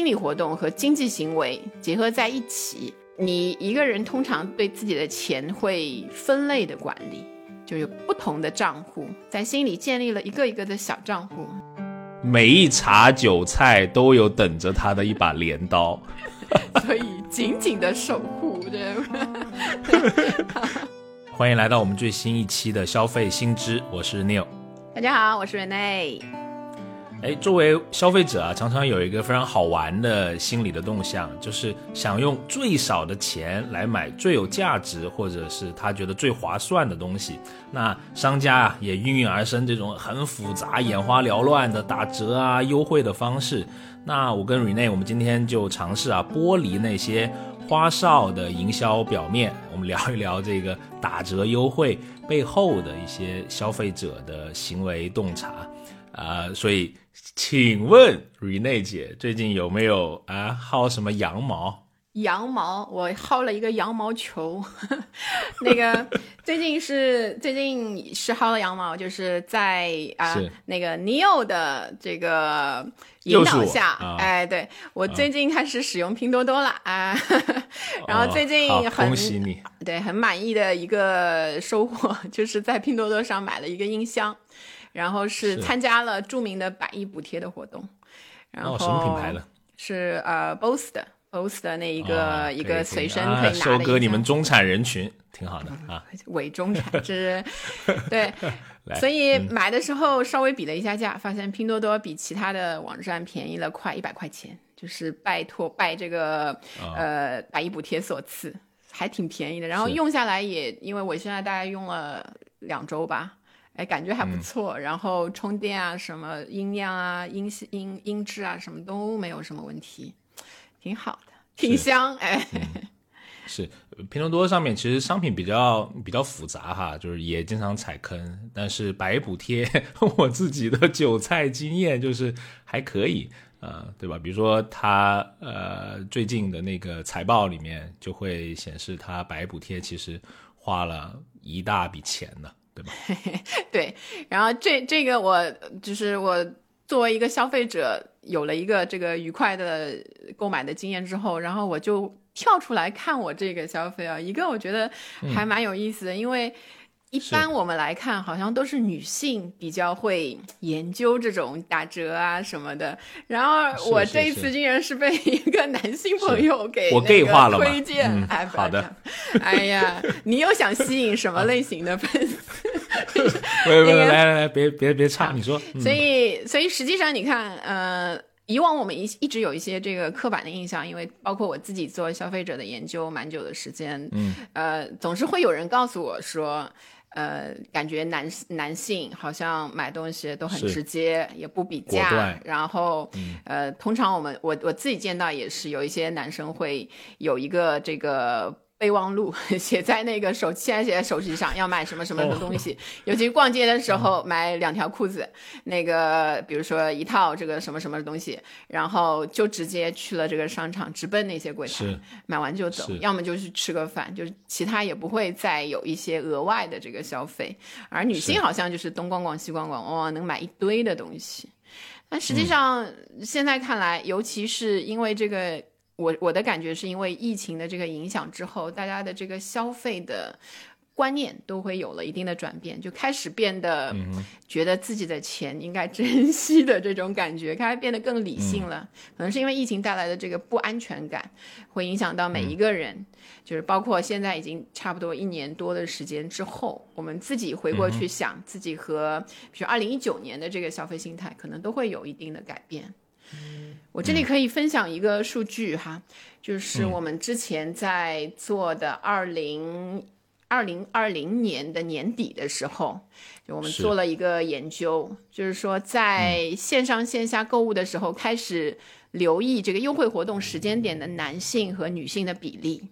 心理活动和经济行为结合在一起。你一个人通常对自己的钱会分类的管理，就有不同的账户，在心里建立了一个一个的小账户。每一茬韭菜都有等着他的一把镰刀，所以紧紧的守护着。欢迎来到我们最新一期的消费新知，我是 Neil。大家好，我是 Rene。哎，作为消费者啊，常常有一个非常好玩的心理的动向，就是想用最少的钱来买最有价值或者是他觉得最划算的东西。那商家啊，也应运而生这种很复杂、眼花缭乱的打折啊、优惠的方式。那我跟 Rene，我们今天就尝试啊，剥离那些花哨的营销表面，我们聊一聊这个打折优惠背后的一些消费者的行为洞察啊，所以。请问 Rene 姐最近有没有啊薅什么羊毛？羊毛，我薅了一个羊毛球。那个最近是最近是薅了羊毛，就是在啊那个 Neo 的这个引导下，哎，对我最近开始使用拼多多了啊。然后最近很恭喜你，对，很满意的一个收获，就是在拼多多上买了一个音箱。然后是参加了著名的百亿补贴的活动，然后什么品牌的？是呃，BOSS 的，BOSS 的那一个一个随身可以拿的。收割你们中产人群，挺好的啊。伪中产，这 是对。所以买的时候稍微比了一下价，发现拼多多比其他的网站便宜了快一百块钱，就是拜托拜这个呃百亿补贴所赐，还挺便宜的。然后用下来也，因为我现在大概用了两周吧。哎，感觉还不错。然后充电啊，什么音量啊、音音音质啊，什么都没有什么问题，挺好的，挺香。哎，是拼多多上面其实商品比较比较复杂哈，就是也经常踩坑。但是百亿补贴，我自己的韭菜经验就是还可以啊，对吧？比如说它呃最近的那个财报里面就会显示，它百亿补贴其实花了一大笔钱的。对吧？对，然后这这个我就是我作为一个消费者，有了一个这个愉快的购买的经验之后，然后我就跳出来看我这个消费啊，一个我觉得还蛮有意思的，因为。一般我们来看，好像都是女性比较会研究这种打折啊什么的。然后我这一次竟然是被一个男性朋友给我 gay 化了推荐，哎，好的。哎呀，你又想吸引什么类型的粉丝？喂 喂，来来来，别别别插，你说。所以所以实际上你看，呃，以往我们一一直有一些这个刻板的印象，因为包括我自己做消费者的研究蛮久的时间，嗯，呃，总是会有人告诉我说。呃，感觉男男性好像买东西都很直接，也不比价。然后，呃，通常我们我我自己见到也是有一些男生会有一个这个。备忘录 写在那个手，现在写在手机上，要买什么什么什么东西。尤其逛街的时候，买两条裤子，那个比如说一套这个什么什么东西，然后就直接去了这个商场，直奔那些柜台，买完就走。要么就是吃个饭，就是其他也不会再有一些额外的这个消费。而女性好像就是东逛逛西逛逛，往往能买一堆的东西。但实际上现在看来，尤其是因为这个。我我的感觉是因为疫情的这个影响之后，大家的这个消费的观念都会有了一定的转变，就开始变得觉得自己的钱应该珍惜的这种感觉，开始变得更理性了。可能是因为疫情带来的这个不安全感，会影响到每一个人，就是包括现在已经差不多一年多的时间之后，我们自己回过去想自己和比如二零一九年的这个消费心态，可能都会有一定的改变。我这里可以分享一个数据哈，就是我们之前在做的二零二零二零年的年底的时候，就我们做了一个研究，就是说在线上线下购物的时候，开始留意这个优惠活动时间点的男性和女性的比例。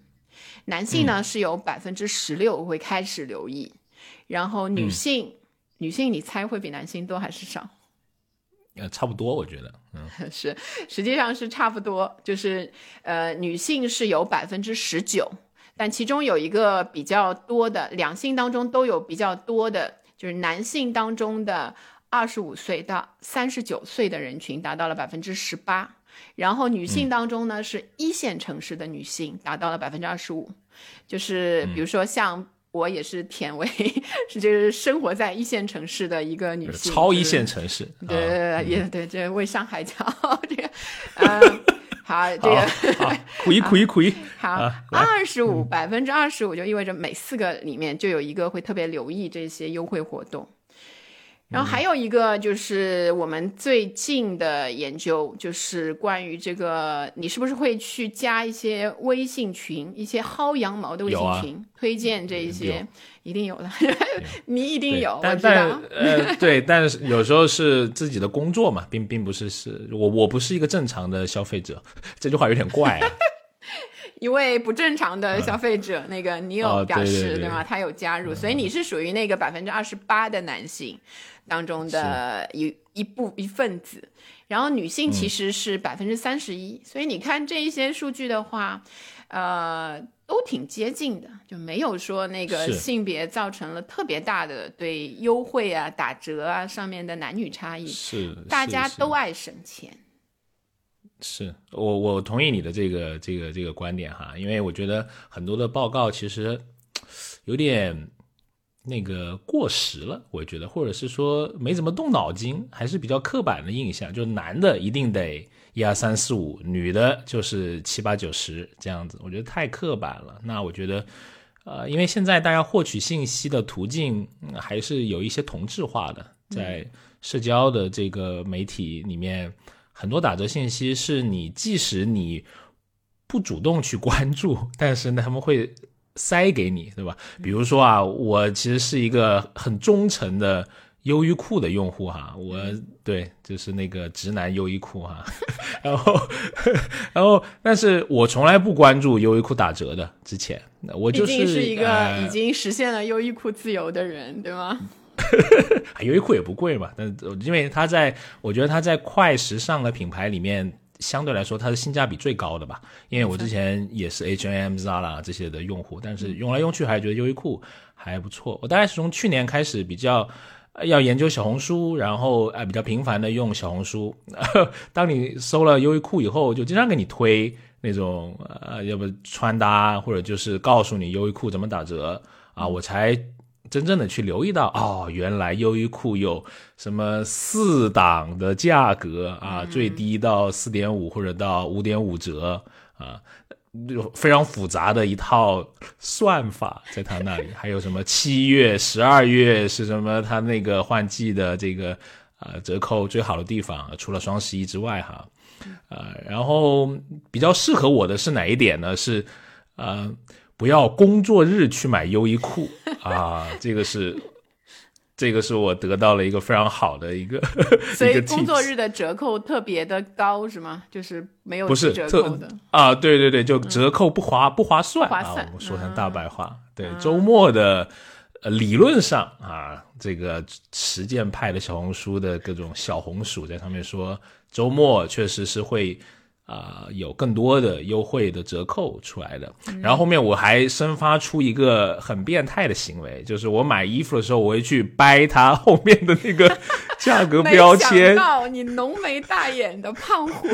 男性呢是有百分之十六会开始留意，然后女性，女性你猜会比男性多还是少？呃，差不多，我觉得，嗯，是，实际上是差不多，就是，呃，女性是有百分之十九，但其中有一个比较多的，两性当中都有比较多的，就是男性当中的二十五岁到三十九岁的人群达到了百分之十八，然后女性当中呢，是一线城市的女性达到了百分之二十五，就是比如说像我也是甜为，是就是生活在一线城市的一个女性，超一线城市，对对对，也对，这为上海骄傲，这个，嗯，好，这个苦一苦一苦一，好，二十五百分之二十五就意味着每四个里面就有一个会特别留意这些优惠活动。然后还有一个就是我们最近的研究，就是关于这个，你是不是会去加一些微信群，一些薅羊毛的微信群，推荐这一些，一定有的，你一定有，但但呃对，但是有时候是自己的工作嘛，并并不是是我我不是一个正常的消费者，这句话有点怪。一位不正常的消费者，那个你有表示对。吗？他有加入，所以你是属于那个百分之二十八的男性当中的一一部一份子，然后女性其实是百分之三十一，所以你看这一些数据的话，呃，都挺接近的，就没有说那个性别造成了特别大的对优惠啊、打折啊上面的男女差异，是大家都爱省钱。是我我同意你的这个这个这个观点哈，因为我觉得很多的报告其实有点那个过时了，我觉得，或者是说没怎么动脑筋，还是比较刻板的印象，就是男的一定得一二三四五，女的就是七八九十这样子，我觉得太刻板了。那我觉得，呃，因为现在大家获取信息的途径还是有一些同质化的，在社交的这个媒体里面。很多打折信息是你，即使你不主动去关注，但是呢，他们会塞给你，对吧？比如说啊，我其实是一个很忠诚的优衣库的用户哈，我对，就是那个直男优衣库哈，然后，然后，但是我从来不关注优衣库打折的，之前我就是是一个已经实现了优衣库自由的人，对吗？优衣库也不贵嘛，但因为它在，我觉得它在快时尚的品牌里面，相对来说它是性价比最高的吧。因为我之前也是 H&M、Zara 这些的用户，但是用来用去还是觉得优衣库还不错。我大概是从去年开始比较要研究小红书，然后哎比较频繁的用小红书。当你搜了优衣库以后，就经常给你推那种呃，要不穿搭或者就是告诉你优衣库怎么打折啊，我才。真正的去留意到哦，原来优衣库有什么四档的价格啊，最低到四点五或者到五点五折啊，就非常复杂的一套算法在他那里。还有什么七月、十二月是什么？他那个换季的这个啊折扣最好的地方，除了双十一之外哈，呃，然后比较适合我的是哪一点呢？是呃。不要工作日去买优衣库 啊！这个是，这个是我得到了一个非常好的一个，所以工作日的折扣特别的高是吗？就是没有不是折扣的啊？对对对，就折扣不划不划算啊！我们说成大白话，对周末的呃理论上啊，这个实践派的小红书的各种小红薯在上面说，周末确实是会。啊，有更多的优惠的折扣出来的。然后后面我还生发出一个很变态的行为，就是我买衣服的时候，我会去掰它后面的那个 价格标签。到你浓眉大眼的胖虎。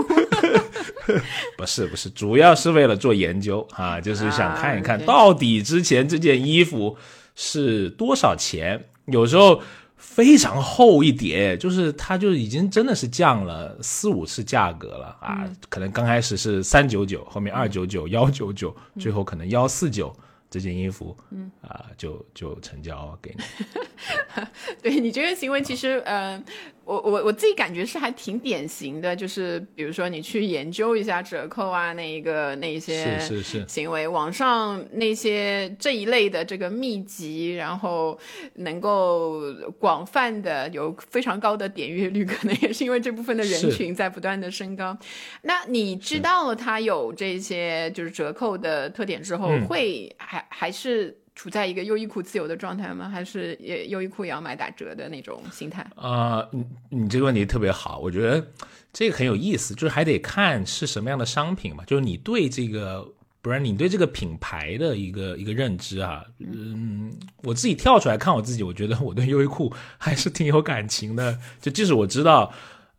不是不是，主要是为了做研究啊，就是想看一看到底之前这件衣服是多少钱。有时候。非常厚一叠，就是它就已经真的是降了四五次价格了啊！可能刚开始是三九九，后面二九九、幺九九，最后可能幺四九。这件衣服，嗯啊，就就成交给你。对你这个行为，其实，呃，我我我自己感觉是还挺典型的，就是比如说你去研究一下折扣啊，那一个那些是是是行为，网上那些这一类的这个秘籍，然后能够广泛的有非常高的点阅率，可能也是因为这部分的人群在不断的升高。那你知道了它有这些就是折扣的特点之后，会还。还是处在一个优衣库自由的状态吗？还是也优衣库也要买打折的那种心态？啊，你你这个问题特别好，我觉得这个很有意思，就是还得看是什么样的商品嘛，就是你对这个，不然你对这个品牌的一个一个认知啊，嗯，我自己跳出来看我自己，我觉得我对优衣库 还是挺有感情的，就即使我知道。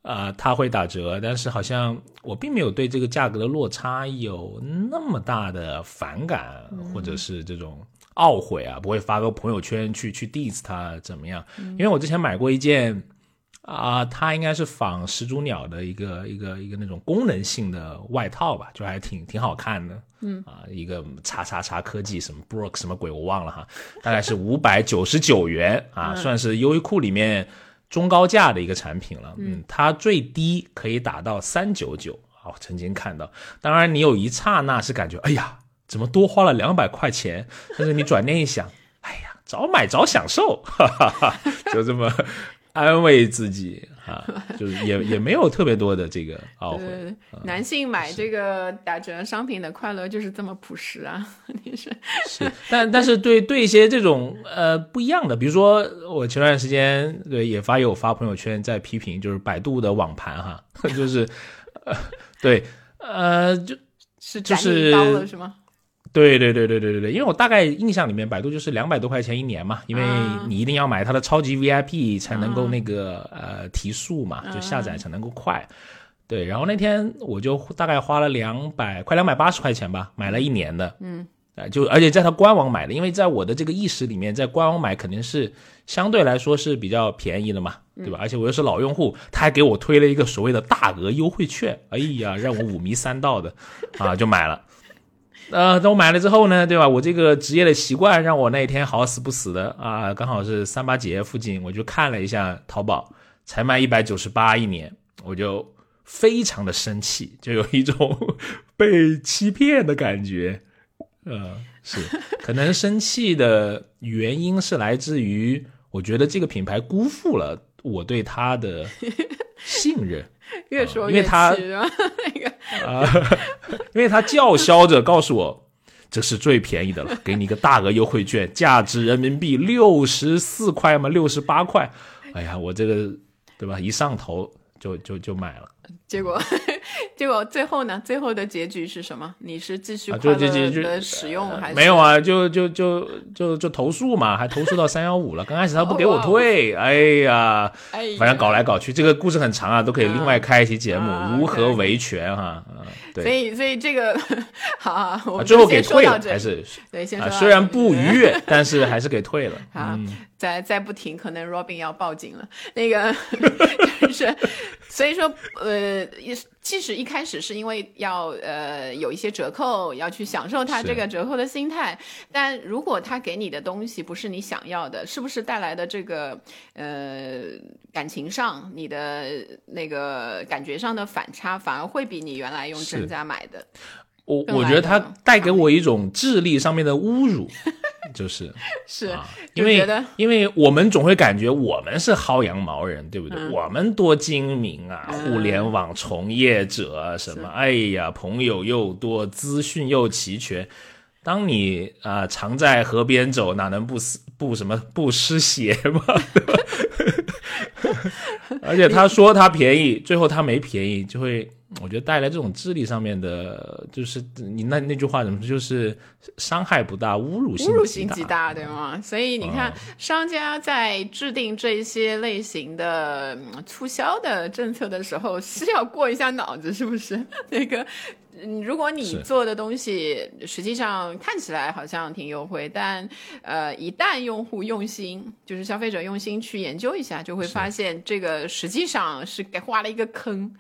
啊，它会打折，但是好像我并没有对这个价格的落差有那么大的反感，或者是这种懊悔啊，不会发个朋友圈去去 diss 他怎么样？因为我之前买过一件啊，它应该是仿始祖鸟的一个一个一个那种功能性的外套吧，就还挺挺好看的。嗯啊，一个叉叉叉科技什么 Brook 什么鬼我忘了哈，大概是五百九十九元啊，算是优衣库里面。中高价的一个产品了，嗯，它最低可以打到三九九啊，曾经看到。当然，你有一刹那是感觉，哎呀，怎么多花了两百块钱？但是你转念一想，哎呀，早买早享受，哈哈哈，就这么。安慰自己啊，就是也 也没有特别多的这个懊悔。男性买这个打折商品的快乐就是这么朴实啊，你是是，但但是对对一些这种呃不一样的，比如说我前段时间对也发有发朋友圈在批评，就是百度的网盘哈，就是呃对呃就是就是了是吗？对对对对对对对，因为我大概印象里面，百度就是两百多块钱一年嘛，因为你一定要买它的超级 VIP 才能够那个呃提速嘛，就下载才能够快。对，然后那天我就大概花了两百快两百八十块钱吧，买了一年的。嗯，就而且在它官网买的，因为在我的这个意识里面，在官网买肯定是相对来说是比较便宜的嘛，对吧？而且我又是老用户，他还给我推了一个所谓的大额优惠券，哎呀，让我五迷三道的啊，就买了。呃，等我买了之后呢，对吧？我这个职业的习惯让我那一天好死不死的啊，刚好是三八节附近，我就看了一下淘宝，才卖一百九十八一年，我就非常的生气，就有一种 被欺骗的感觉。呃，是，可能生气的原因是来自于，我觉得这个品牌辜负了我对它的信任。越说越气，那个啊，因为他叫嚣着告诉我，这是最便宜的了，给你一个大额优惠券，价值人民币六十四块嘛，六十八块。哎呀，我这个对吧？一上头就就就买了，结果。结果最后呢？最后的结局是什么？你是继续快乐的使用还是没有啊？就就就就就投诉嘛，还投诉到三幺五了。刚开始他不给我退，哎呀，反正搞来搞去，这个故事很长啊，都可以另外开一期节目，如何维权哈。对，所以所以这个好，我最后给退了，还是对，先说虽然不 愉悦，但是还是给退了。好，再再不停，可能 Robin 要报警了。那个就是，所以说呃，即使一开始是因为要呃有一些折扣，要去享受它这个折扣的心态，但如果他给你的东西不是你想要的，是不是带来的这个呃感情上你的那个感觉上的反差，反而会比你原来用真价买的？我我觉得它带给我一种智力上面的侮辱，就是 是，因为因为我们总会感觉我们是薅羊毛人，对不对？我们多精明啊，互联网从业者什么，哎呀，朋友又多，资讯又齐全。当你啊常在河边走，哪能不湿不什么不湿鞋嘛？而且他说他便宜，最后他没便宜，就会。我觉得带来这种智力上面的，就是你那那句话怎么说，就是伤害不大，侮辱性侮辱性极大，对吗？所以你看，商家在制定这些类型的促销的政策的时候，是要过一下脑子，是不是？那个。嗯，如果你做的东西实际上看起来好像挺优惠，但呃，一旦用户用心，就是消费者用心去研究一下，就会发现这个实际上是给挖了一个坑，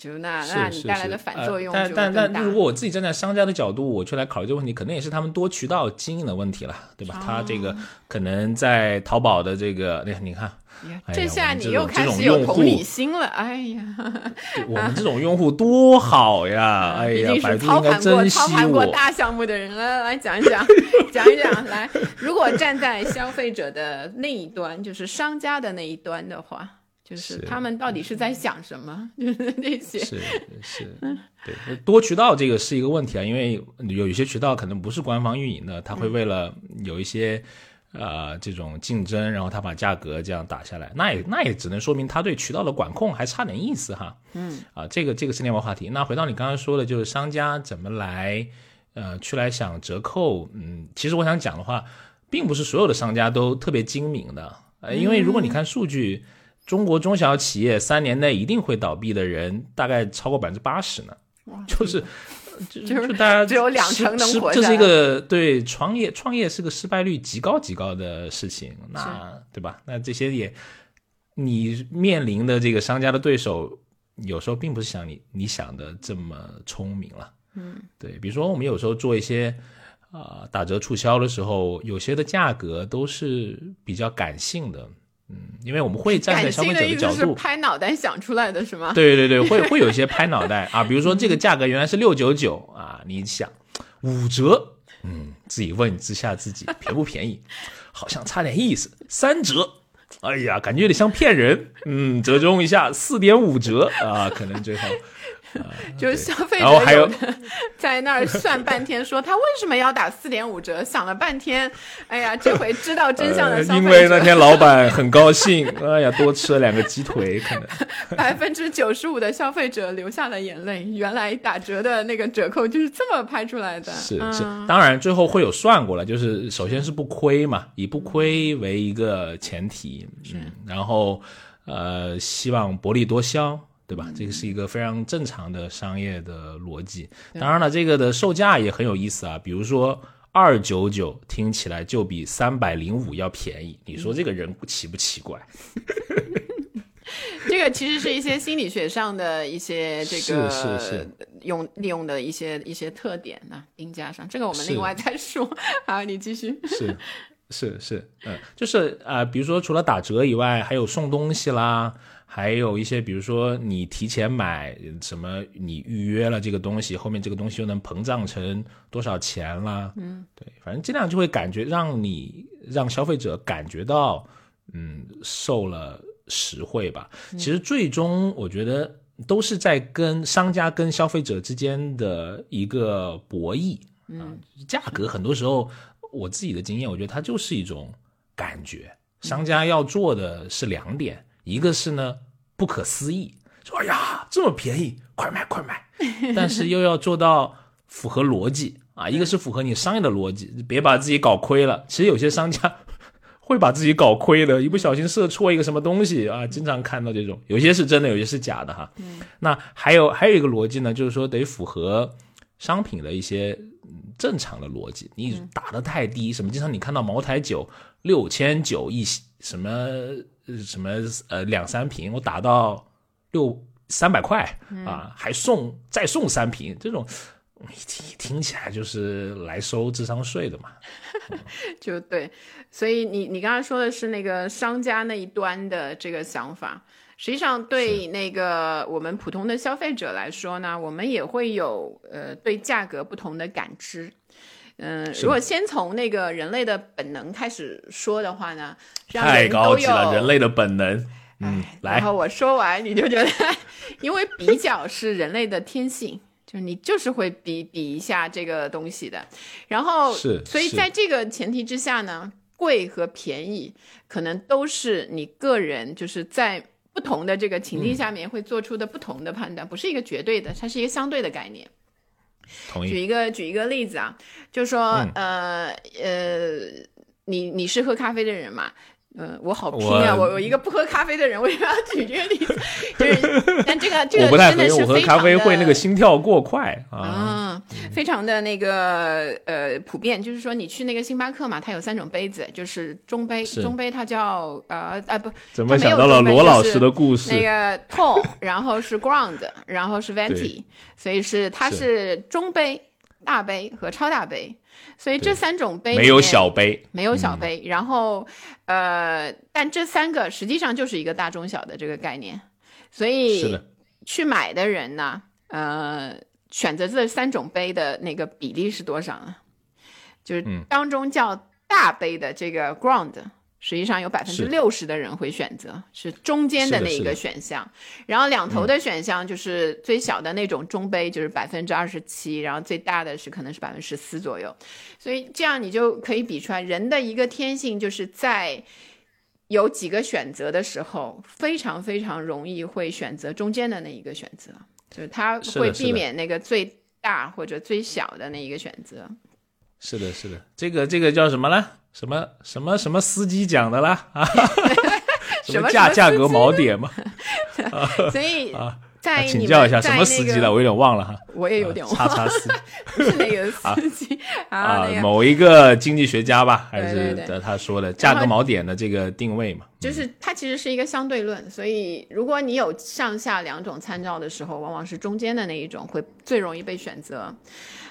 就那那你带来的反作用但但但如果我自己站在商家的角度，我去来考虑这个问题，可能也是他们多渠道经营的问题了，对吧？他这个可能在淘宝的这个，你看你看。这下你又开始有同理心了，哎呀，我们这 种用户多好呀，哎呀，百度应该珍惜我。操盘过大项目的人来来讲一讲，讲一讲。来，如果站在消费者的那一端，就是商家的那一端的话，就是他们到底是在想什么？就是 那些是是，对，多渠道这个是一个问题啊，因为有一些渠道可能不是官方运营的，他会为了有一些。呃，这种竞争，然后他把价格这样打下来，那也那也只能说明他对渠道的管控还差点意思哈。嗯，啊，这个这个是另外话题。那回到你刚刚说的，就是商家怎么来，呃，去来想折扣。嗯，其实我想讲的话，并不是所有的商家都特别精明的。呃，因为如果你看数据，中国中小企业三年内一定会倒闭的人，大概超过百分之八十呢。就是，就是大家只有两成能活这是一个对创业创业是个失败率极高极高的事情，那对吧？那这些也，你面临的这个商家的对手，有时候并不是像你你想的这么聪明了。嗯，对，比如说我们有时候做一些。啊，打折促销的时候，有些的价格都是比较感性的，嗯，因为我们会站在消费者的角度，拍脑袋想出来的是吗？对对对，会 会有一些拍脑袋啊，比如说这个价格原来是六九九啊，你想五折，嗯，自己问一下自己便不便宜，好像差点意思，三折，哎呀，感觉有点像骗人，嗯，折中一下四点五折啊，可能最后。就是消费者有 在那儿算半天，说他为什么要打四点五折？想了半天，哎呀，这回知道真相的消费者。因为那天老板很高兴，哎呀，多吃了两个鸡腿，可能 百分之九十五的消费者流下了眼泪。原来打折的那个折扣就是这么拍出来的。是是，当然最后会有算过了，就是首先是不亏嘛，以不亏为一个前提，嗯，然后呃，希望薄利多销。对吧？这个是一个非常正常的商业的逻辑。当然了，这个的售价也很有意思啊。比如说二九九，听起来就比三百零五要便宜。你说这个人奇不奇怪？这个其实是一些心理学上的一些这个是是是用利用的一些一些特点呢，定价上。这个我们另外再说。好，你继续。是是是，嗯，就是啊，比如说除了打折以外，还有送东西啦。还有一些，比如说你提前买什么，你预约了这个东西，后面这个东西又能膨胀成多少钱啦？嗯，对，反正尽量就会感觉让你让消费者感觉到，嗯，受了实惠吧。其实最终我觉得都是在跟商家跟消费者之间的一个博弈。嗯，价格很多时候我自己的经验，我觉得它就是一种感觉。商家要做的是两点。一个是呢，不可思议，说哎呀这么便宜，快买快买，但是又要做到符合逻辑啊。一个是符合你商业的逻辑，别把自己搞亏了。其实有些商家 会把自己搞亏的，一不小心设错一个什么东西啊，经常看到这种。有些是真的，有些是假的哈。那还有还有一个逻辑呢，就是说得符合商品的一些正常的逻辑。你打得太低，什么经常你看到茅台酒六千九一什么。什么呃两三瓶，我打到六三百块啊，还送再送三瓶，这种一听听起来就是来收智商税的嘛。就对，所以你你刚才说的是那个商家那一端的这个想法，实际上对那个我们普通的消费者来说呢，我们也会有呃对价格不同的感知。嗯，如果先从那个人类的本能开始说的话呢，太高级了，人类的本能。嗯，来，然后我说完你就觉得，因为比较是人类的天性，就是你就是会比比一下这个东西的。然后，是，所以在这个前提之下呢，贵和便宜可能都是你个人就是在不同的这个情境下面会做出的不同的判断，不是一个绝对的，它是一个相对的概念。举一个举一个例子啊，就说呃呃，你你是喝咖啡的人嘛？嗯，我好拼啊！我我一个不喝咖啡的人，为什么要举这个例子？就是，但这个这个真的是非常会那个心跳过快啊，非常的那个呃普遍。就是说，你去那个星巴克嘛，它有三种杯子，就是中杯，中杯它叫呃啊不，怎么想到了罗老师的故事？那个 tall，然后是 ground，然后是 venti，所以是它是中杯、大杯和超大杯。所以这三种杯没有小杯，没有小杯。然后，呃，但这三个实际上就是一个大中小的这个概念。所以去买的人呢，呃，选择这三种杯的那个比例是多少呢？就是当中叫大杯的这个 ground。实际上有百分之六十的人会选择是中间的那一个选项，然后两头的选项就是最小的那种中杯，就是百分之二十七，然后最大的是可能是百分之十四左右。所以这样你就可以比出来，人的一个天性就是在有几个选择的时候，非常非常容易会选择中间的那一个选择，就是他会避免那个最大或者最小的那一个选择。是的，是的，这个这个叫什么呢？什么什么什么司机讲的啦啊？什么价价格锚点嘛？所以啊，在请教一下什么司司机了，我有点忘了哈。我也有点忘叉了，叉司不 是那个司机啊那，个某一个经济学家吧，还是他说的价格锚点的这个定位嘛？就是它其实是一个相对论，所以如果你有上下两种参照的时候，往往是中间的那一种会最容易被选择。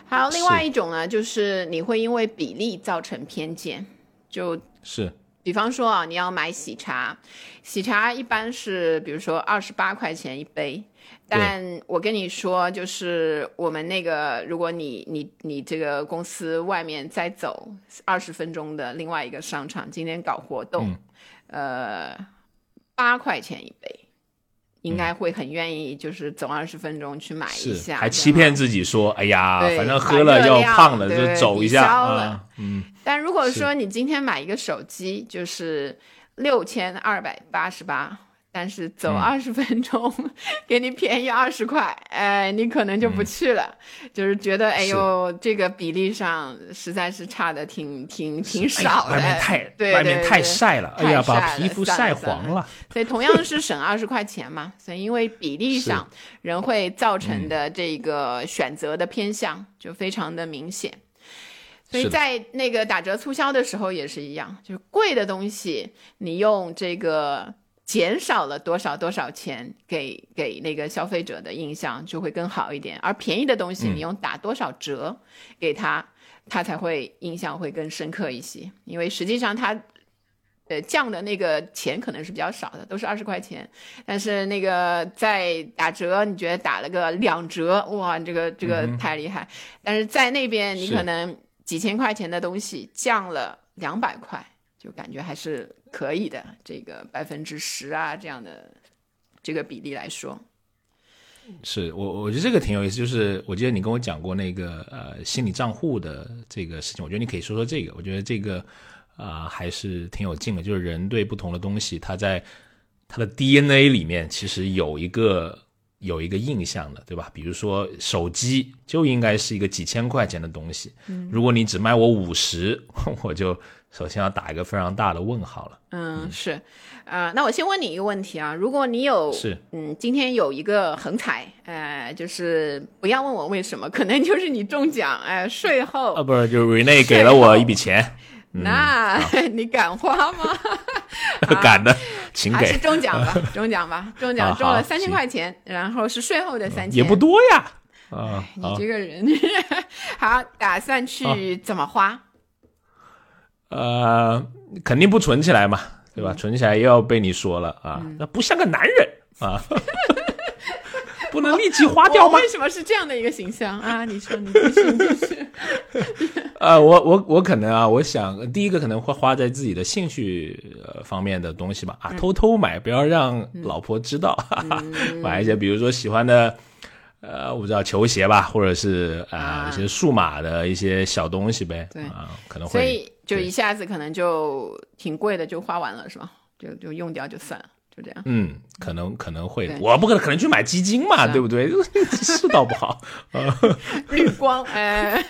还有另外一种呢，就是你会因为比例造成偏见，就是。比方说啊，你要买喜茶，喜茶一般是比如说二十八块钱一杯，但我跟你说，就是我们那个，如果你你你这个公司外面再走二十分钟的另外一个商场，今天搞活动，呃，八块钱一杯。应该会很愿意，就是走二十分钟去买一，下，还欺骗自己说，哎呀，反正喝了要胖了，就走一下。嗯，但如果说你今天买一个手机，就是六千二百八十八，但是走嗯。二十分钟，给你便宜二十块，哎，你可能就不去了，就是觉得哎呦，这个比例上实在是差的挺挺挺少的，哎外面。太对外面太晒了，哎呀，把皮肤晒黄了。所以同样是省二十块钱嘛，所以因为比例上人会造嗯。成的这个选择的偏向就非常的明显。所以在那个打折促销的时候也是一样，就是贵的东西，你用这个减少了多少多少钱给给那个消费者的印象就会更好一点，而便宜的东西嗯你用打多少折给他，他才会印象会更深刻一些，因为实际上他。呃，降的那个钱可能是比较少的，都是二十块钱，但是那个在打折，你觉得打了个两折，哇，这个这个太厉害。但是在那边，你可能几千块钱的东西降了两百块，就感觉还是可以的。这个百分之十啊，这样的这个比例来说，是我，我觉得这个挺有意思。就是我记得你跟我讲过那个呃心理账户的这个事情，我觉得你可以说说这个。我觉得这个啊、呃还是挺有劲的。就是人对不同的东西，他在他的 DNA 里面其实有一个有一个印象的，对吧？比如说手机就应该是一个几千块钱的东西，如果你只卖我五十，我就首先要打一个非常大的问号了。嗯，是，呃，那我先问你一个问题啊，如果你有是嗯，今天有一个横财，呃，就是不要问我为什么，可能就是你中奖，哎、税后，啊，不是，就是 Rene 给了我一笔钱，那、你敢花吗？敢的，请给还是。中奖吧，中奖吧，中奖啊中了三千块钱，然后是税后的三千，也不多呀。啊，你好这个人，好，打算去怎么花？呃，肯定不存起来嘛，对嗯吧？存起来又要被你说了啊，那不像个男人啊，不能立即花掉吗？为什么是这样的一个形象啊？你说，你继续，你继续。呃，我我我可能啊，我想第一个可能会花在自己的兴趣呃方面的东西吧，嗯啊，偷偷买，不要让老婆知道，哈哈，买一些比如说喜欢的。呃，我不知道球鞋吧，或者是啊、啊一些数码的一些小东西呗，对啊，可能会。所以就一下子可能就挺贵的，就花完了，是吧？就就用掉就算了，就这样。嗯，可能可能会，我不可能可能去买基金嘛，对不对？是倒不好。绿光，哎，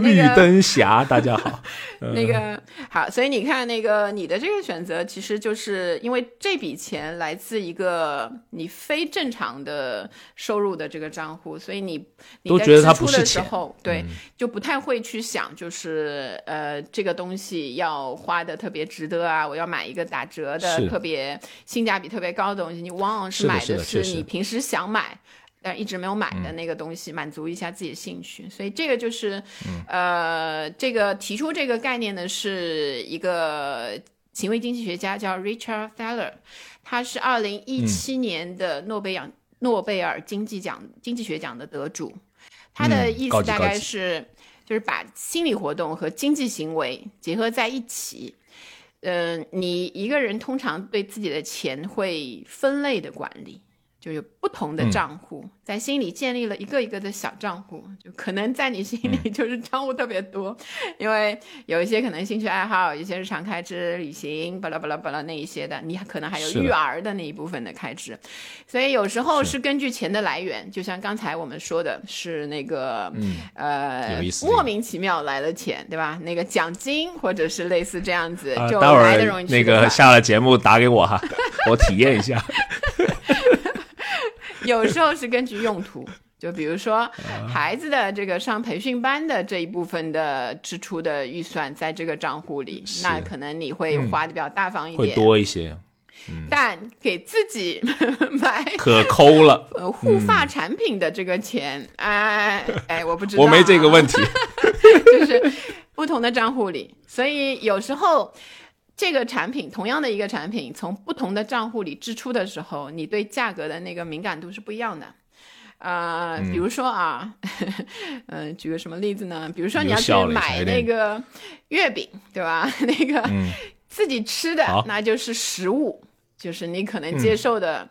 绿灯侠，大家好。那个好，所以你看，那个你的这个选择，其实就是因为这笔钱来自一个你非正常的收入的这个账户，所以你你在都觉得它支出的时不是钱对，就不太会去想，就是呃，这个东西要花的特别值得啊，我要买一个打折的特别性价比特别高的东西，你往往是买的是你平时想买。但一直没有买的那个东西，满足一下自己的兴趣，所以这个就是，呃，这个提出这个概念的是一个行为经济学家叫 Richard Thaler，他是二零一七年的诺贝尔、诺贝尔经济奖经济学奖的得主。他的嗯意思大概是，就是把心理活动和经济行为结合在一起。嗯、你一个人通常对自己的钱会分类的管理，就有不同的账户，在心里建立了一个一个的小账户，就可能在你心里就是账户特别多，因为有一些可能兴趣爱好，一些日常开支、旅行，巴拉巴拉巴拉那一些的，你可能还有育儿的那一部分的开支，所以有时候是根据钱的来源，就像刚才我们说的是那个，呃，莫名其妙来的钱，对吧？那个奖金或者是类似这样子，就来的容易。那个下了节目打给我哈，我体验一下。有时候是根据用途，就比如说孩子的这个上培训班的这一部分的支出的预算，在这个账户里，那可能你会花的比较大方一点，会多一些。但给自己买可抠了呃护发产品的这个钱，哎哎，我不知道，我没这个问题，就是不同的账户里，所以有时候。这个产品同样的一个产品，从不同的账户里支出的时候，你对价格的那个敏感度是不一样的。呃，比如说啊，嗯，举个什么例子呢？比如说你要去买那个月饼，对吧？那个自己吃的，那就是食物，就是你可能接受的。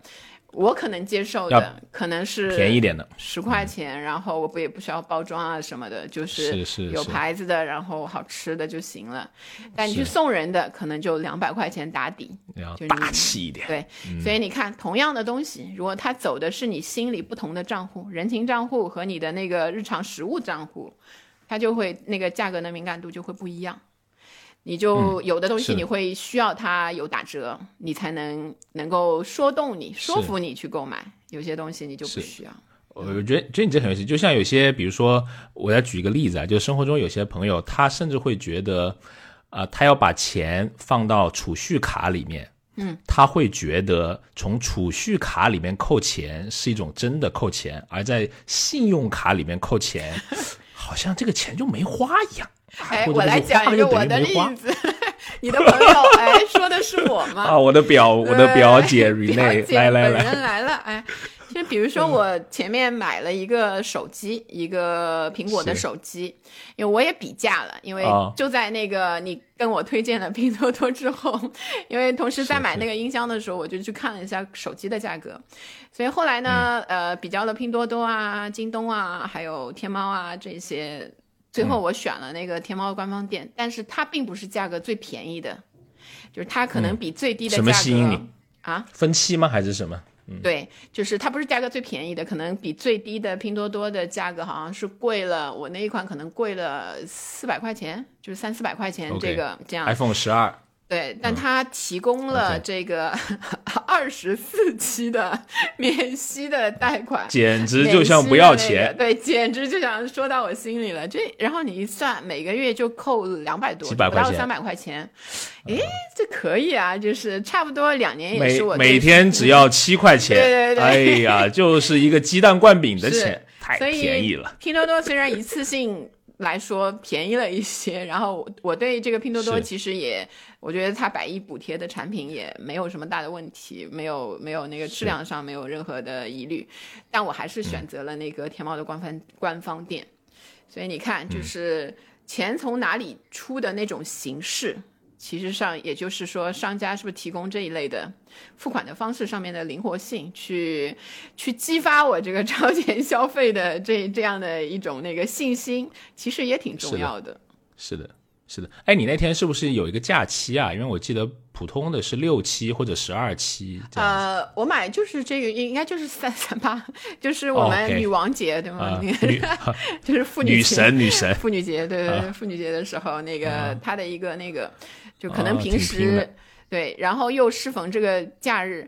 我可能接受的可能是便宜点的十块钱，然后我不也不需要包装啊什么的，就是有牌子的，然后好吃的就行了。但你去送人的，可能就两百块钱打底，就大气一点。对，所以你看，同样的东西，如果他走的是你心里不同的账户，人情账户和你的那个日常食物账户，它就会那个价格的敏感度就会不一样。你就有的东西你会需要它有打折，你才能能够说动你、说服你去购买。有些东西你就不需要。我觉得觉得你这很有意思，就像有些，比如说，我再举一个例子啊，就生活中有些朋友，他甚至会觉得，啊，他要把钱放到储蓄卡里面，嗯，他会觉得从储蓄卡里面扣钱是一种真的扣钱，而在信用卡里面扣钱，好像这个钱就没花一样。哎，我来讲一个我的例子。你的朋友，哎，说的是我吗？啊，我的表，我的表 姐 Rene 来来来，人来了。哎，就比如说我前面买了一个手机，一个苹果的手机，因为我也比价了，因为就在那个你跟我推荐了拼多多之后，因为同时在买那个音箱的时候，我就去看了一下手机的价格，所以后来呢，呃，比较了拼多多啊、京东啊，还有天猫啊这些。最后我选了那个天猫官方店，但是它并不是价格最便宜的，就是它可能比最低的价格什么吸引你啊？分期吗？还是什么？对，就是它不是价格最便宜的，可能比最低的拼多多的价格好像是贵了，我那一款可能贵了四百块钱，就是三四百块钱这个这样。iPhone 十二。对，但他提供了这个 二十四期的免息的贷款，简直就像不要钱。对，简直就想说到我心里了。这然后你一算，每个月就扣两百多，不到三百块钱。哎，这可以啊，就是差不多两年也是我每天只要七块钱。对对对，哎呀，就是一个鸡蛋灌饼的钱，太便宜了。拼多多虽然一次性。来说便宜了一些，然后我对这个拼多多其实也，我觉得它百亿补贴的产品也没有什么大的问题，没有没有那个质量上没有任何的疑虑，但我还是选择了那个天猫的官方官方店，所以你看，就是钱从哪里出的那种形式。其实上，也就是说，商家是不是提供这一类的付款的方式上面的灵活性，去去激发我这个 超前消费的这这样的一种那个信心，其实也挺重要的。是的，是的。哎，你那天是不是有一个假期啊？因为我记得普通的是六期或者十二期。呃，我买就是这个，应该就是三三八，就是我们女王节对吗？就是妇女女神女神妇女节，对对对，妇女节的时候，那个它的一个那个。就可能平时对，然后又适逢这个假日，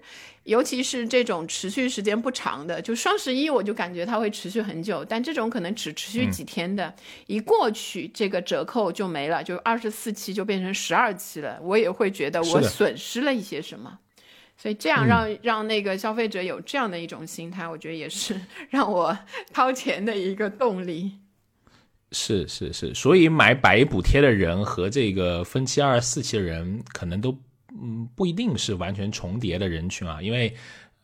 尤其是这种持续时间不长的，就双十一，我就感觉它会持续很久。但这种可能只持续几天的，一过去这个折扣就没了，就二十四期就变成十二期了，我也会觉得我损失了一些什么。所以这样让让那个消费者有这样的一种心态，我觉得也是 让我掏钱的一个动力。是是是，所以买百亿补贴的人和这个分期二十四期的人，可能都嗯不一定是完全重叠的人群啊。因为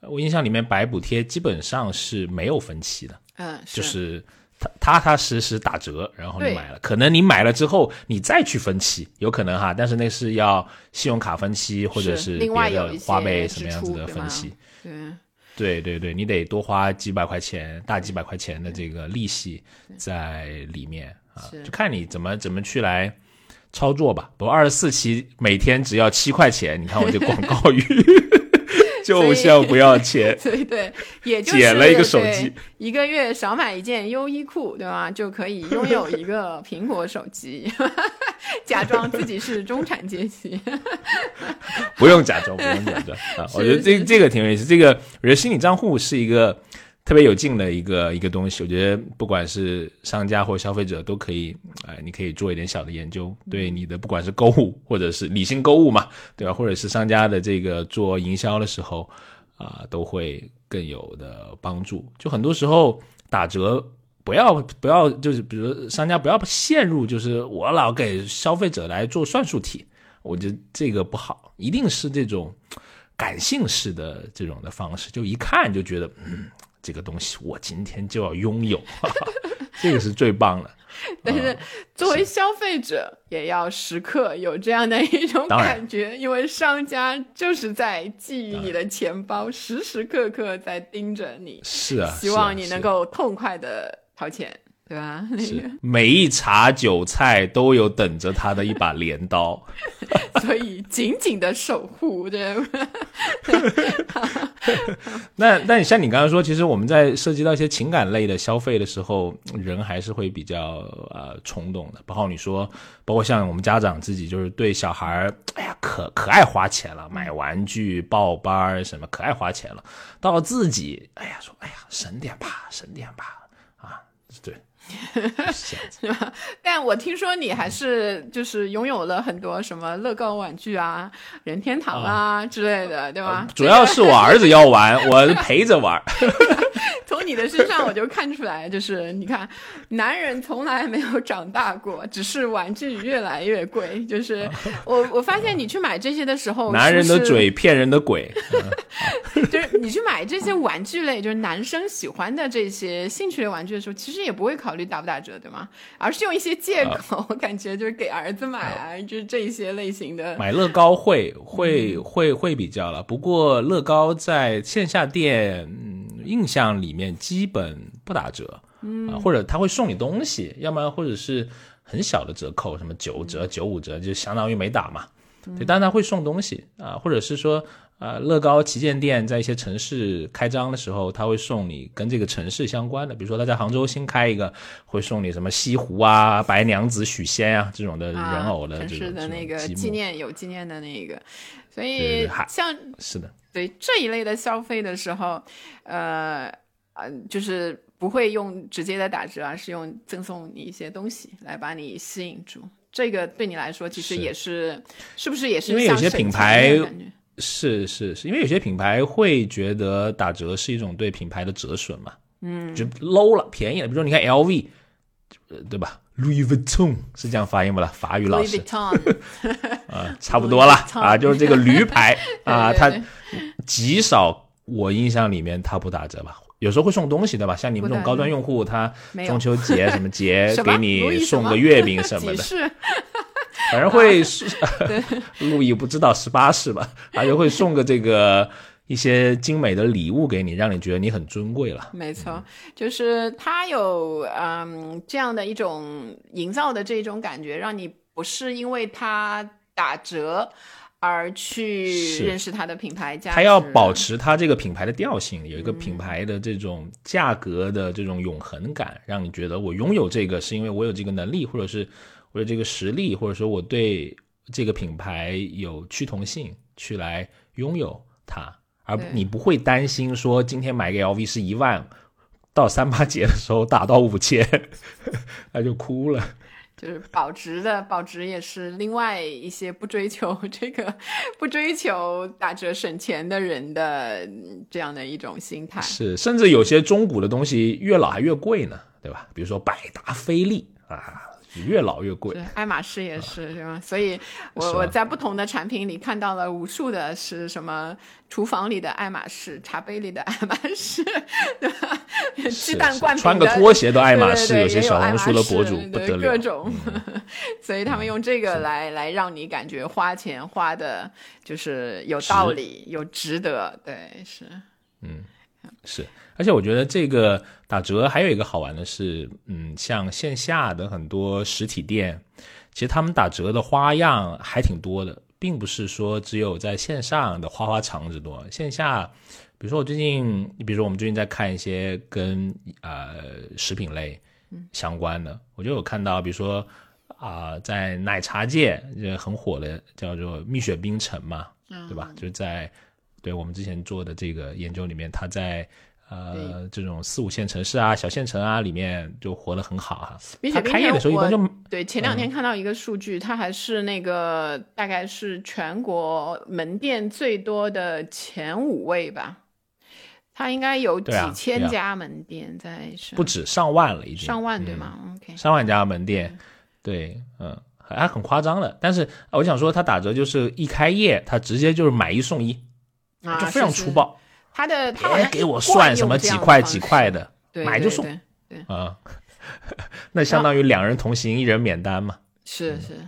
我印象里面，白补贴基本上是没有分期的，嗯，就是踏踏踏实实打折，然后你买了，可能你买了之后你再去分期，有可能哈，但是那是要信用卡分期或者是别的花呗什么样子的分期，对。对对对，你得多花几百块钱，大几百块钱的这个利息在里面啊，就看你怎么怎么去来操作吧。不二十四期每天只要七块钱，你看我这广告语。就像不要钱，对对，也就是捡了一个手机，一个月少买一件优衣库，对吧？就可以拥有一个苹果手机，假装自己是中产阶级。不用假装，不用假装啊！我觉得这这个挺有意思。这个我觉得心理账户是一个。特别有劲的一个一个东西，我觉得不管是商家或消费者都可以，哎，你可以做一点小的研究，对你的不管是购物或者是理性购物嘛，对吧？或者是商家的这个做营销的时候，啊，都会更有的帮助。就很多时候打折，不要不要，就是比如商家不要陷入就是我老给消费者来做算术题，我觉得这个不好，一定是这种感性式的这种的方式，就一看就觉得。这个东西我今天就要拥有，这个是最棒的。但是作为消费者，也要时刻有这样的一种感觉，因为商家就是在觊觎你的钱包，时时刻刻在盯着你，是啊，希望你能够痛快的掏钱。对吧？是每一茬韭菜都有等着他的一把镰刀，所以紧紧的守护，对 那那你像你刚刚说，其实我们在涉及到一些情感类的消费的时候，人还是会比较呃冲动的。包括你说，包括像我们家长自己，就是对小孩儿，哎呀，可可爱花钱了，买玩具、报班什么，可爱花钱了。到了自己，哎呀，说，哎呀，省点吧，省点吧，啊，对。是吧？但我听说你还是就是拥有了很多什么乐高玩具啊、任天堂啊之类的，对吧？主要是我儿子要玩，我陪着玩。从你的身上我就看出来，就是你看，男人从来没有长大过，只是玩具越来越贵。就是我我发现你去买这些的时候，男人的嘴骗人的鬼。就是你去买这些玩具类，就是男生喜欢的这些兴趣类玩具的时候，其实也不会考。虑打不打折，对吗？而是用一些借口，我感觉就是给儿子买啊，就是这一些类型的。买乐高会会会会比较了，不过乐高在线下店印象里面基本不打折，嗯，或者他会送你东西，要么或者是很小的折扣，什么九折、九五折，就相当于没打嘛。对，但他会送东西。啊，或者是说。啊，乐高旗舰店在一些城市开张的时候，他会送你跟这个城市相关的，比如说他在杭州新开一个，会送你什么西湖啊、白娘子许仙啊这种的人偶的城市的那个纪念有纪念的那个，所以像是的，对这一类的消费的时候，呃嗯，就是不会用直接的打折，而是用赠送你一些东西来把你吸引住。这个对你来说其实也是，是不是也是因为有些品牌？是是是，因为有些品牌会觉得打折是一种对品牌的折损嘛，嗯，就 low 了，便宜了。比如说你看 LV，对吧？Louis Vuitton 是这样发音不啦？法语老师，啊，差不多了啊，就是这个驴牌 啊，他极少，我印象里面他不打折吧？有时候会送东西对吧？像你们这种高端用户，他中秋节什么节 给你送个月饼什么的。反正会是，路易不知道十八世吧，他就会送个这个一些精美的礼物给你，让你觉得你很尊贵了。没错，就是他有嗯这样的一种营造的这种感觉，让你不是因为他打折而去认识他的品牌价。他要保持他这个品牌的调性，有一个品牌的这种价格的这种永恒感，让你觉得我拥有这个是因为我有这个能力，或者是。我有这个实力，或者说我对这个品牌有趋同性，去来拥有它，而你不会担心说今天买个 LV 是一万，到三八节的时候打到五千，那就哭了。就是保值的，保值也是另外一些不追求这个、不追求打折省钱的人的这样的一种心态。是，甚至有些中古的东西越老还越贵呢，对吧？比如说百达翡丽啊。越老越贵，爱马仕也是，对吧？所以，我我在不同的产品里看到了无数的是什么厨房里的爱马仕，茶杯里的爱马仕，对吧？鸡蛋灌穿个拖鞋都爱马仕，有些小红书的博主不得了，各种。所以他们用这个来来让你感觉花钱花的就是有道理，有值得，对，是，嗯。是，而且我觉得这个打折还有一个好玩的是，嗯，像线下的很多实体店，其实他们打折的花样还挺多的，并不是说只有在线上的花花肠子多，线下，比如说我最近，你比如说我们最近在看一些跟呃食品类相关的，我就有看到，比如说啊，在奶茶界也很火的叫做蜜雪冰城嘛，对吧？就是在。对我们之前做的这个研究里面，它在呃这种四五线城市啊、小县城啊里面就活得很好哈。并且开业的时候一般就对前两天看到一个数据，它还是那个大概是全国门店最多的前五位吧。它应该有几千家门店在不止上万了，已经上万对吗？OK，上万家门店，对，嗯，还很夸张了。但是我想说，它打折就是一开业，它直接就是买一送一。就非常粗暴，他的他别给我算什么几块几块的，买就送，对 啊，那相当于两人同行一人免单嘛。是是，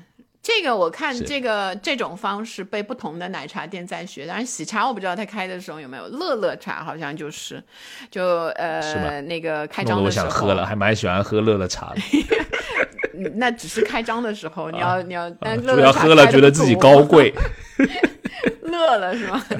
这个我看这个这种方式被不同的奶茶店在学，当然喜茶我不知道他开的时候有没有，乐乐茶好像就是，就呃那个开张的时候，我想喝了，还蛮喜欢喝乐乐茶的。那只是开张的时候，你要你要，但主要喝了觉得自己高 贵。乐了是吗？那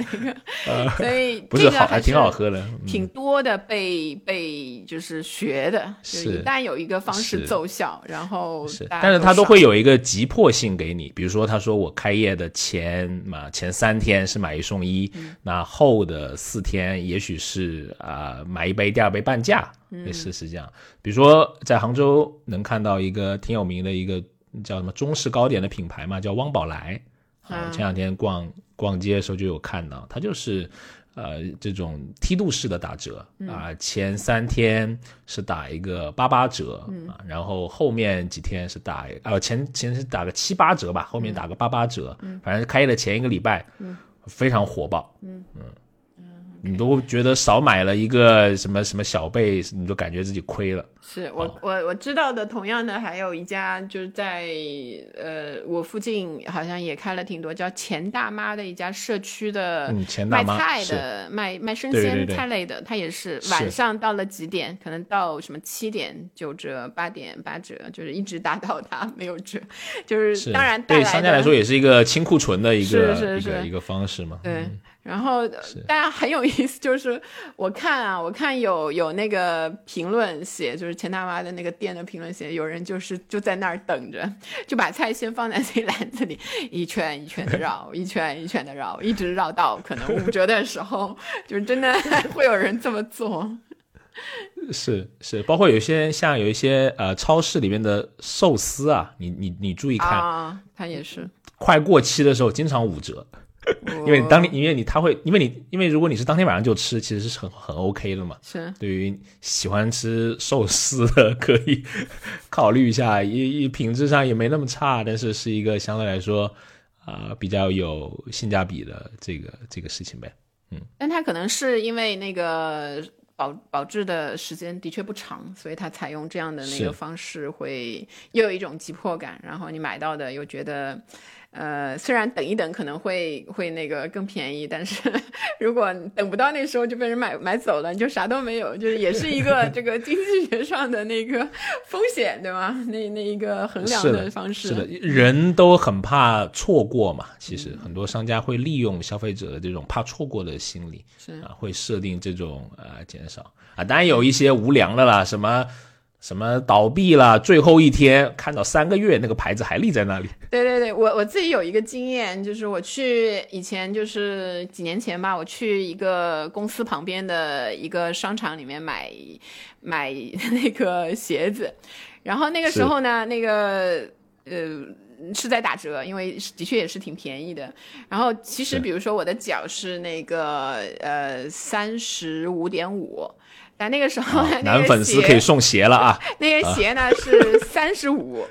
个，所以不是好还挺好喝的，挺多的被被就是学的，是一旦有一个方式奏效，然后是，但是他都会有一个急迫性给你，比如说他说我开业的前嘛前三天是买一送一，那后的四天也许是啊买一杯第二杯半价，类似是这样。比如说在杭州能看到一个挺有名的一个叫什么中式糕点的品牌嘛，叫汪宝来。啊，前两天逛逛街的时候就有看到，它就是，呃，这种梯度式的打折啊，前三天是打一个八八折啊，然后后面几天是打呃前前是打个七八折吧，后面打个八八折，反正开业的前一个礼拜，非常火爆，嗯。嗯。你都觉得少买了一个什么什么小贝，你都感觉自己亏了。是我我我知道的，同样的还有一家就是在呃我附近好像也开了挺多，叫钱大妈的一家社区的卖菜的卖卖生鲜菜类的，他也是晚上到了几点，可能到什么七点九折、八点八折，就是一直打到它没有折，就是当然对商家来说也是一个清库存的一个一个一个方式嘛。对。然后大家很有意思，就是我看啊，我看有有那个评论写，就是钱大妈的那个店的评论写，有人就是就在那儿等着，就把菜先放在自己篮子里，一圈一圈的绕，一圈一圈的绕，一直绕到可能五折的时候，就是真的会有人这么做。是是，包括有些像有一些呃超市里面的寿司啊，你你你注意看啊，它也是快过期的时候经常五折。因为当你因为你他会因为你因为如果你是当天晚上就吃，其实是很很 OK 的嘛。是对于喜欢吃寿司的可以考虑一下，一一品质上也没那么差，但是是一个相对来说啊比较有性价比的这个这个事情呗。嗯，但它可能是因为那个保保质的时间的确不长，所以它采用这样的那个方式会又有一种急迫感，然后你买到的又觉得。呃，虽然等一等可能会会那个更便宜，但是 如果等不到那时候就被人买买走了，你就啥都没有，就是也是一个 这个经济学上的那个风险，对吗？那那一个衡量的方式。是的，人都很怕错过嘛。其实很多商家会利用消费者的这种怕错过的心理，是啊，会设定这种呃减少啊。当然有一些无良的啦，什么。什么倒闭了？最后一天看到三个月那个牌子还立在那里。对对对，我我自己有一个经验，就是我去以前就是几年前吧，我去一个公司旁边的一个商场里面买买那个鞋子，然后那个时候呢，那个呃是在打折，因为的确也是挺便宜的。然后其实比如说我的脚是那个呃三十五点五。但那个时候，男粉丝可以送鞋了啊！那个鞋呢 是三十五，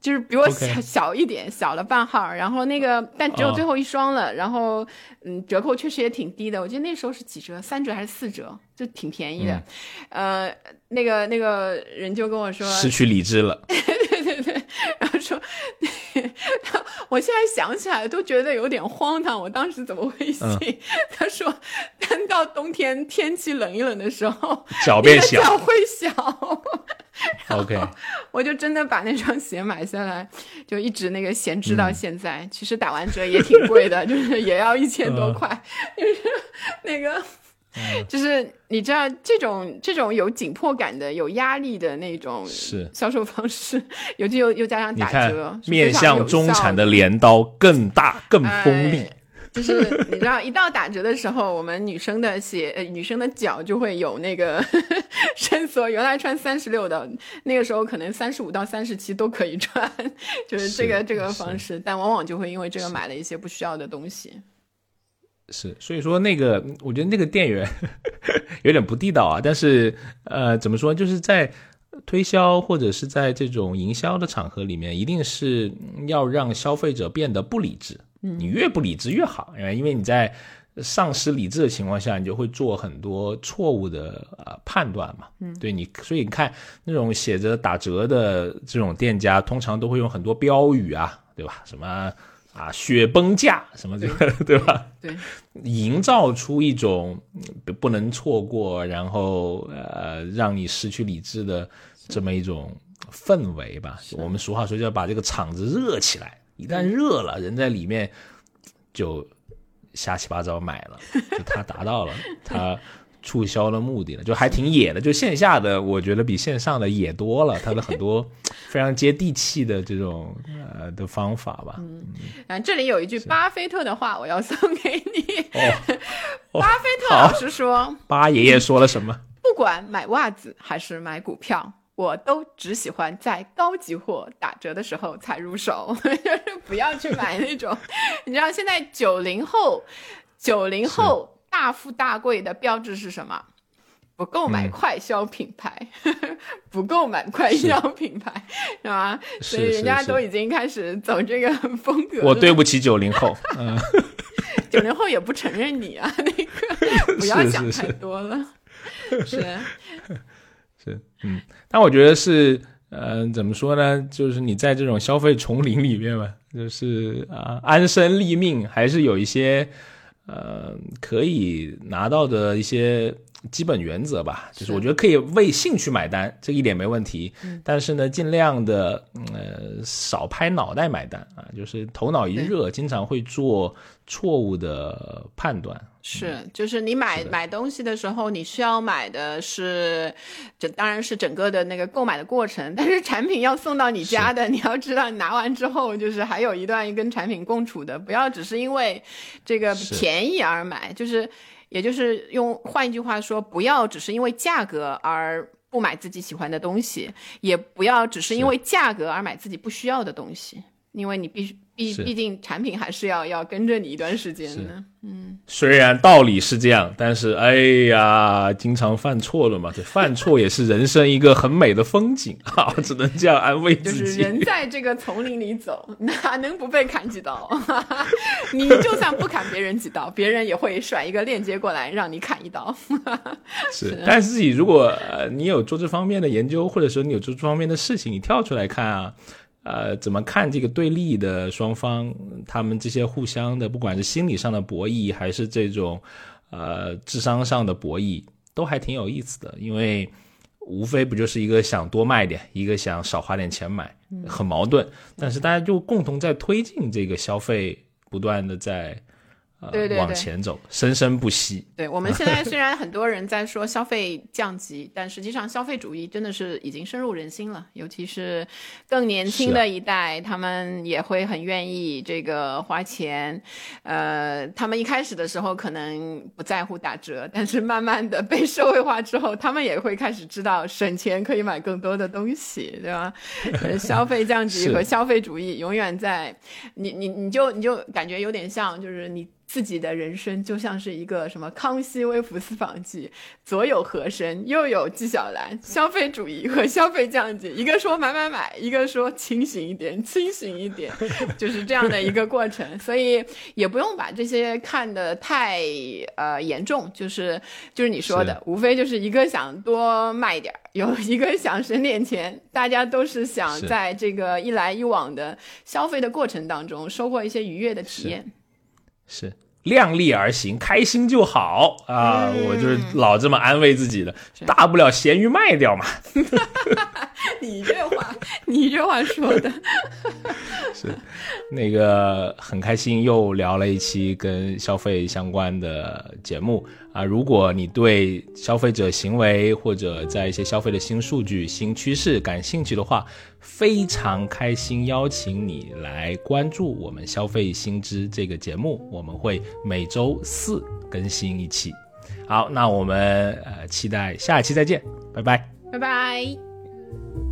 就是比我小小一点，小了半号。然后那个，但只有最后一双了。然后，嗯，折扣确实也挺低的。我记得那时候是几折，三折还是四折，就挺便宜的。呃，那个那个人就跟我说，失去理智了。对对对，然后说，我现在想起来都觉得有点荒唐。我当时怎么会信？他说，难道到冬天天气冷一冷的时候，脚变小，脚会小。OK，我就真的把那双鞋买下来，就一直那个闲置到现在。其实打完折也挺贵的，就是也要一千多块，就是那个。就是你知道这种这种有紧迫感的、有压力的那种销售方式，尤其又又加上打折，面向中产的镰刀更大更锋利。就是你知道，一到打折的时候，我们女生的鞋、呃，女生的脚就会有那个伸缩。原来穿三十六的，那个时候可能三十五到三十七都可以穿，就是这个这个方式。但往往就会因为这个买了一些不需要的东西。是，所以说那个，我觉得那个店员 有点不地道啊。但是，呃，怎么说，就是在推销或者是在这种营销的场合里面，一定是要让消费者变得不理智。你越不理智越好，因为因为你在丧失理智的情况下，你就会做很多错误的呃判断嘛。嗯，对你，所以你看那种写着打折的这种店家，通常都会用很多标语啊，对吧？什么？啊，雪崩价什么这个，对吧？对，营造出一种不能错过，然后呃，让你失去理智的这么一种氛围吧。我们俗话说，就要把这个场子热起来。一旦热了，人在里面就瞎七八糟买了，就他达到了 他。促销的目的了，就还挺野的。就线下的，我觉得比线上的野多了。它的很多 非常接地气的这种呃的方法吧。嗯，这里有一句巴菲特的话，我要送给你。哦，巴菲特老师说：“巴爷爷说了什么？不管买袜子还是买股票，我都只喜欢在高级货打折的时候才入手，就是不要去买那种。你知道现在九零后，九零后。”大富大贵的标志是什么？不购买快消品牌，不购买快消品牌，是吧？所以人家都已经开始走这个风格。我对不起九零后，九零后也不承认你啊，那个 不要想太多了。是是，嗯，但我觉得是，呃，怎么说呢？就是你在这种消费丛林里面嘛，就是啊，安身立命，还是有一些。呃，可以拿到的一些基本原则吧，就是我觉得可以为兴趣买单，这一点没问题。但是呢，尽量的呃少拍脑袋买单啊，就是头脑一热，经常会做错误的判断。是，就是你买买东西的时候，你需要买的是，这当然是整个的那个购买的过程。但是产品要送到你家的，你要知道，你拿完之后，就是还有一段跟产品共处的，不要只是因为这个便宜而买。就是，也就是用换一句话说，不要只是因为价格而不买自己喜欢的东西，也不要只是因为价格而买自己不需要的东西，因为你必须。毕毕竟产品还是要要跟着你一段时间的，嗯。虽然道理是这样，但是哎呀，经常犯错了嘛。这犯错也是人生一个很美的风景 啊，只能这样安慰自己。就是人在这个丛林里走，哪能不被砍几刀？你就算不砍别人几刀，别人也会甩一个链接过来让你砍一刀。是，但是自己如果呃你有做这方面的研究，或者说你有做这方面的事情，你跳出来看啊。呃，怎么看这个对立的双方，他们这些互相的，不管是心理上的博弈，还是这种，呃，智商上的博弈，都还挺有意思的。因为无非不就是一个想多卖点，一个想少花点钱买，很矛盾。但是大家就共同在推进这个消费，不断的在。对对，往前走，生生不息。对我们现在虽然很多人在说消费降级，但实际上消费主义真的是已经深入人心了。尤其是更年轻的一代，他们也会很愿意这个花钱。呃，他们一开始的时候可能不在乎打折，但是慢慢的被社会化之后，他们也会开始知道省钱可以买更多的东西，对吧？消费降级 和消费主义永远在你你你就你就感觉有点像，就是你。自己的人生就像是一个什么《康熙微服私访记》，左有和珅，右有纪晓岚，消费主义和消费降级，一个说买买买，一个说清醒一点，清醒一点，就是这样的一个过程。所以也不用把这些看得太呃严重，就是就是你说的，无非就是一个想多卖一点儿，有一个想省点钱，大家都是想在这个一来一往的消费的过程当中收获一些愉悦的体验。是，量力而行，开心就好啊！我就是老这么安慰自己的，大不了咸鱼卖掉嘛。你这话，你这话说的，是那个很开心，又聊了一期跟消费相关的节目啊。如果你对消费者行为或者在一些消费的新数据、新趋势感兴趣的话，非常开心邀请你来关注我们消费新知这个节目，我们会每周四更新一期。好，那我们呃期待下一期再见，拜拜，拜拜。